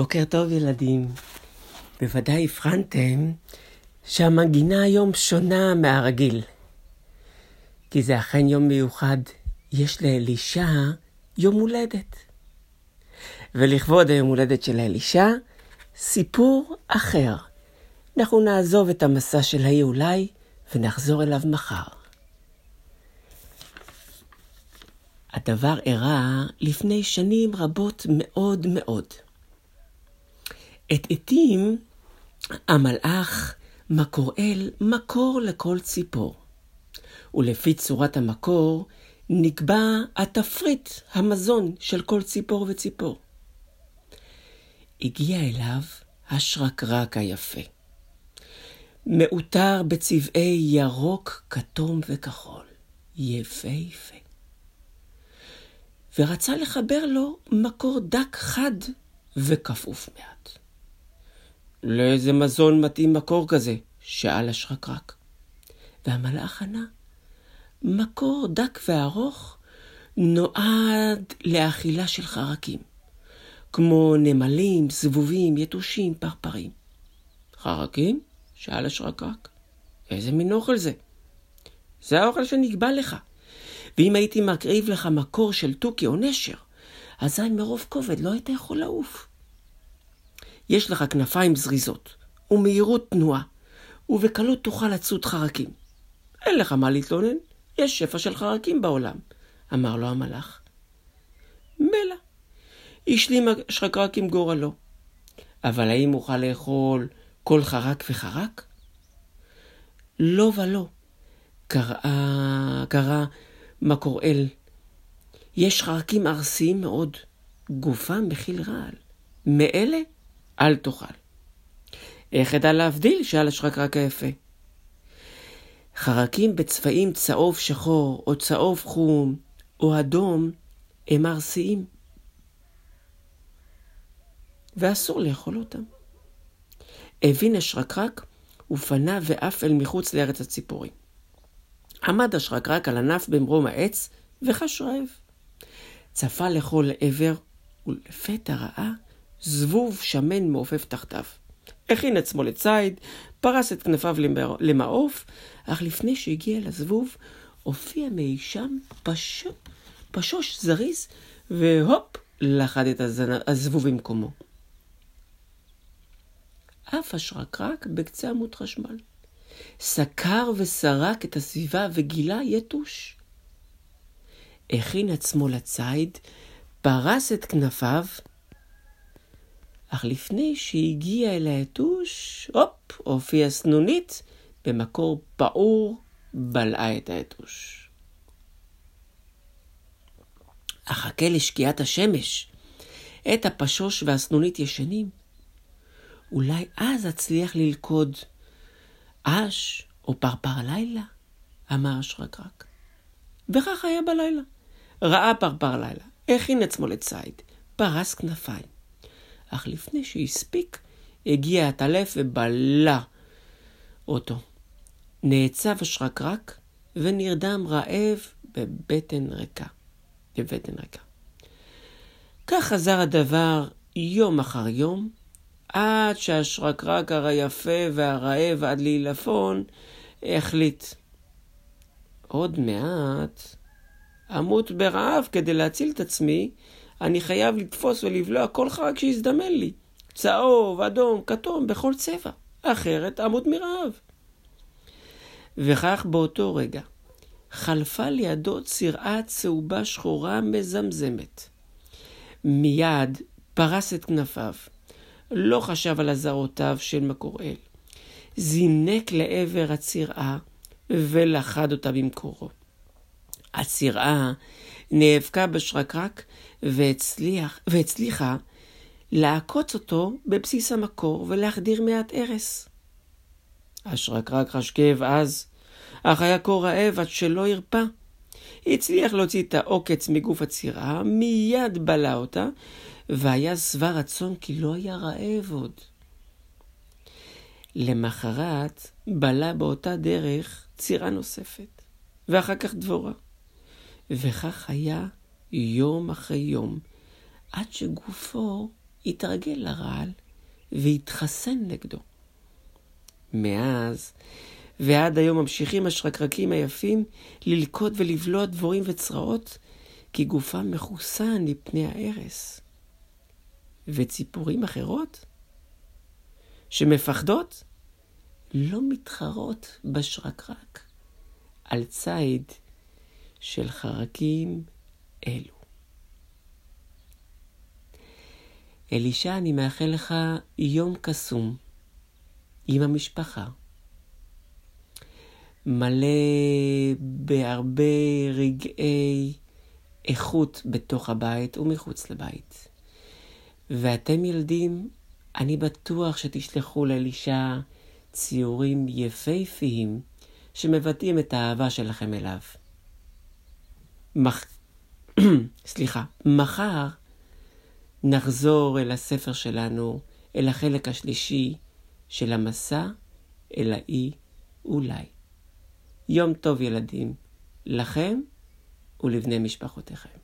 בוקר טוב ילדים. בוודאי הבחנתם שהמנגינה היום שונה מהרגיל. כי זה אכן יום מיוחד, יש לאלישע יום הולדת. ולכבוד היום הולדת של אלישע, סיפור אחר. אנחנו נעזוב את המסע של האי אולי ונחזור אליו מחר. הדבר אירע לפני שנים רבות מאוד מאוד. את עתים המלאך מקוראל מקור לכל ציפור, ולפי צורת המקור נקבע התפריט, המזון של כל ציפור וציפור. הגיע אליו השרקרק היפה, מעוטר בצבעי ירוק, כתום וכחול, יפהפה. ורצה לחבר לו מקור דק חד וכפוף מעט. לאיזה מזון מתאים מקור כזה? שאל השרקרק. והמלאך ענה, מקור דק וארוך נועד לאכילה של חרקים, כמו נמלים, זבובים, יתושים, פרפרים. חרקים? שאל השרקרק. איזה מין אוכל זה? זה האוכל שנקבע לך. ואם הייתי מקריב לך מקור של תוכי או נשר, אזי מרוב כובד לא היית יכול לעוף. יש לך כנפיים זריזות, ומהירות תנועה, ובקלות תוכל לצוד חרקים. אין לך מה להתלונן, יש שפע של חרקים בעולם, אמר לו המלאך. מילא, השלים השרקרק עם גורלו. אבל האם אוכל לאכול כל חרק וחרק? לא ולא, קרא, קרא מקוראל. יש חרקים ארסיים מאוד, גופם מכיל רעל. מאלה אל תאכל. איך אדע להבדיל? שאל השרקרק היפה. חרקים בצבעים צהוב שחור, או צהוב חום, או אדום, הם ארסיים. ואסור לאכול אותם. הבין השרקרק ופנה ואף אל מחוץ לארץ הציפורים. עמד השרקרק על ענף במרום העץ וחש רעב. צפה לכל עבר, ולפתע ראה זבוב שמן מעופף תחתיו. הכין עצמו לציד, פרס את כנפיו למעוף, אך לפני שהגיע אל הזבוב, הופיע מאי שם פש... פשוש זריז, והופ, לחד את הזבוב במקומו. עף השרקרק בקצה עמוד חשמל. סקר וסרק את הסביבה וגילה יתוש. הכין עצמו לציד, פרס את כנפיו, אך לפני שהגיע אל היתוש, הופ, הופיעה סנונית במקור פעור, בלעה את היתוש. אחכה לשקיעת השמש. את הפשוש והסנונית ישנים. אולי אז אצליח ללכוד אש או פרפר לילה, אמר השרקרק. וכך היה בלילה. ראה פרפר לילה, הכין עצמו לציד, פרס כנפיים. אך לפני שהספיק, הגיע הטלף ובלע אותו. נעצב השרקרק ונרדם רעב בבטן ריקה. בבטן ריקה. כך חזר הדבר יום אחר יום, עד שהשרקרק היפה והרעב עד לעילפון החליט. עוד מעט אמות ברעב כדי להציל את עצמי, אני חייב לתפוס ולבלוע כל חרק שיזדמן לי. צהוב, אדום, כתום, בכל צבע. אחרת אמות מרעב. וכך באותו רגע חלפה לידו צירעה צהובה שחורה מזמזמת. מיד פרס את כנפיו. לא חשב על אזהרותיו של מקוראל. זינק לעבר הצירעה ולכד אותה במקורו. הצירעה נאבקה בשרקרק והצליח, והצליחה לעקוץ אותו בבסיס המקור ולהחדיר מעט ארס. השרקרק חש כאב עז, אך היה כה רעב עד שלא הרפה. הצליח להוציא את העוקץ מגוף הצירה, מיד בלע אותה, והיה שבע רצון כי לא היה רעב עוד. למחרת בלע באותה דרך צירה נוספת, ואחר כך דבורה. וכך היה יום אחרי יום, עד שגופו התרגל לרעל והתחסן נגדו. מאז ועד היום ממשיכים השרקרקים היפים ללקוט ולבלוע דבורים וצרעות, כי גופם מחוסן מפני ההרס. וציפורים אחרות, שמפחדות, לא מתחרות בשרקרק על ציד של חרקים אלו. אלישע, אני מאחל לך יום קסום עם המשפחה, מלא בהרבה רגעי איכות בתוך הבית ומחוץ לבית. ואתם ילדים, אני בטוח שתשלחו לאלישע ציורים יפהפיים שמבטאים את האהבה שלכם אליו. מח... סליחה, מחר נחזור אל הספר שלנו, אל החלק השלישי של המסע אל האי אולי. יום טוב ילדים, לכם ולבני משפחותיכם.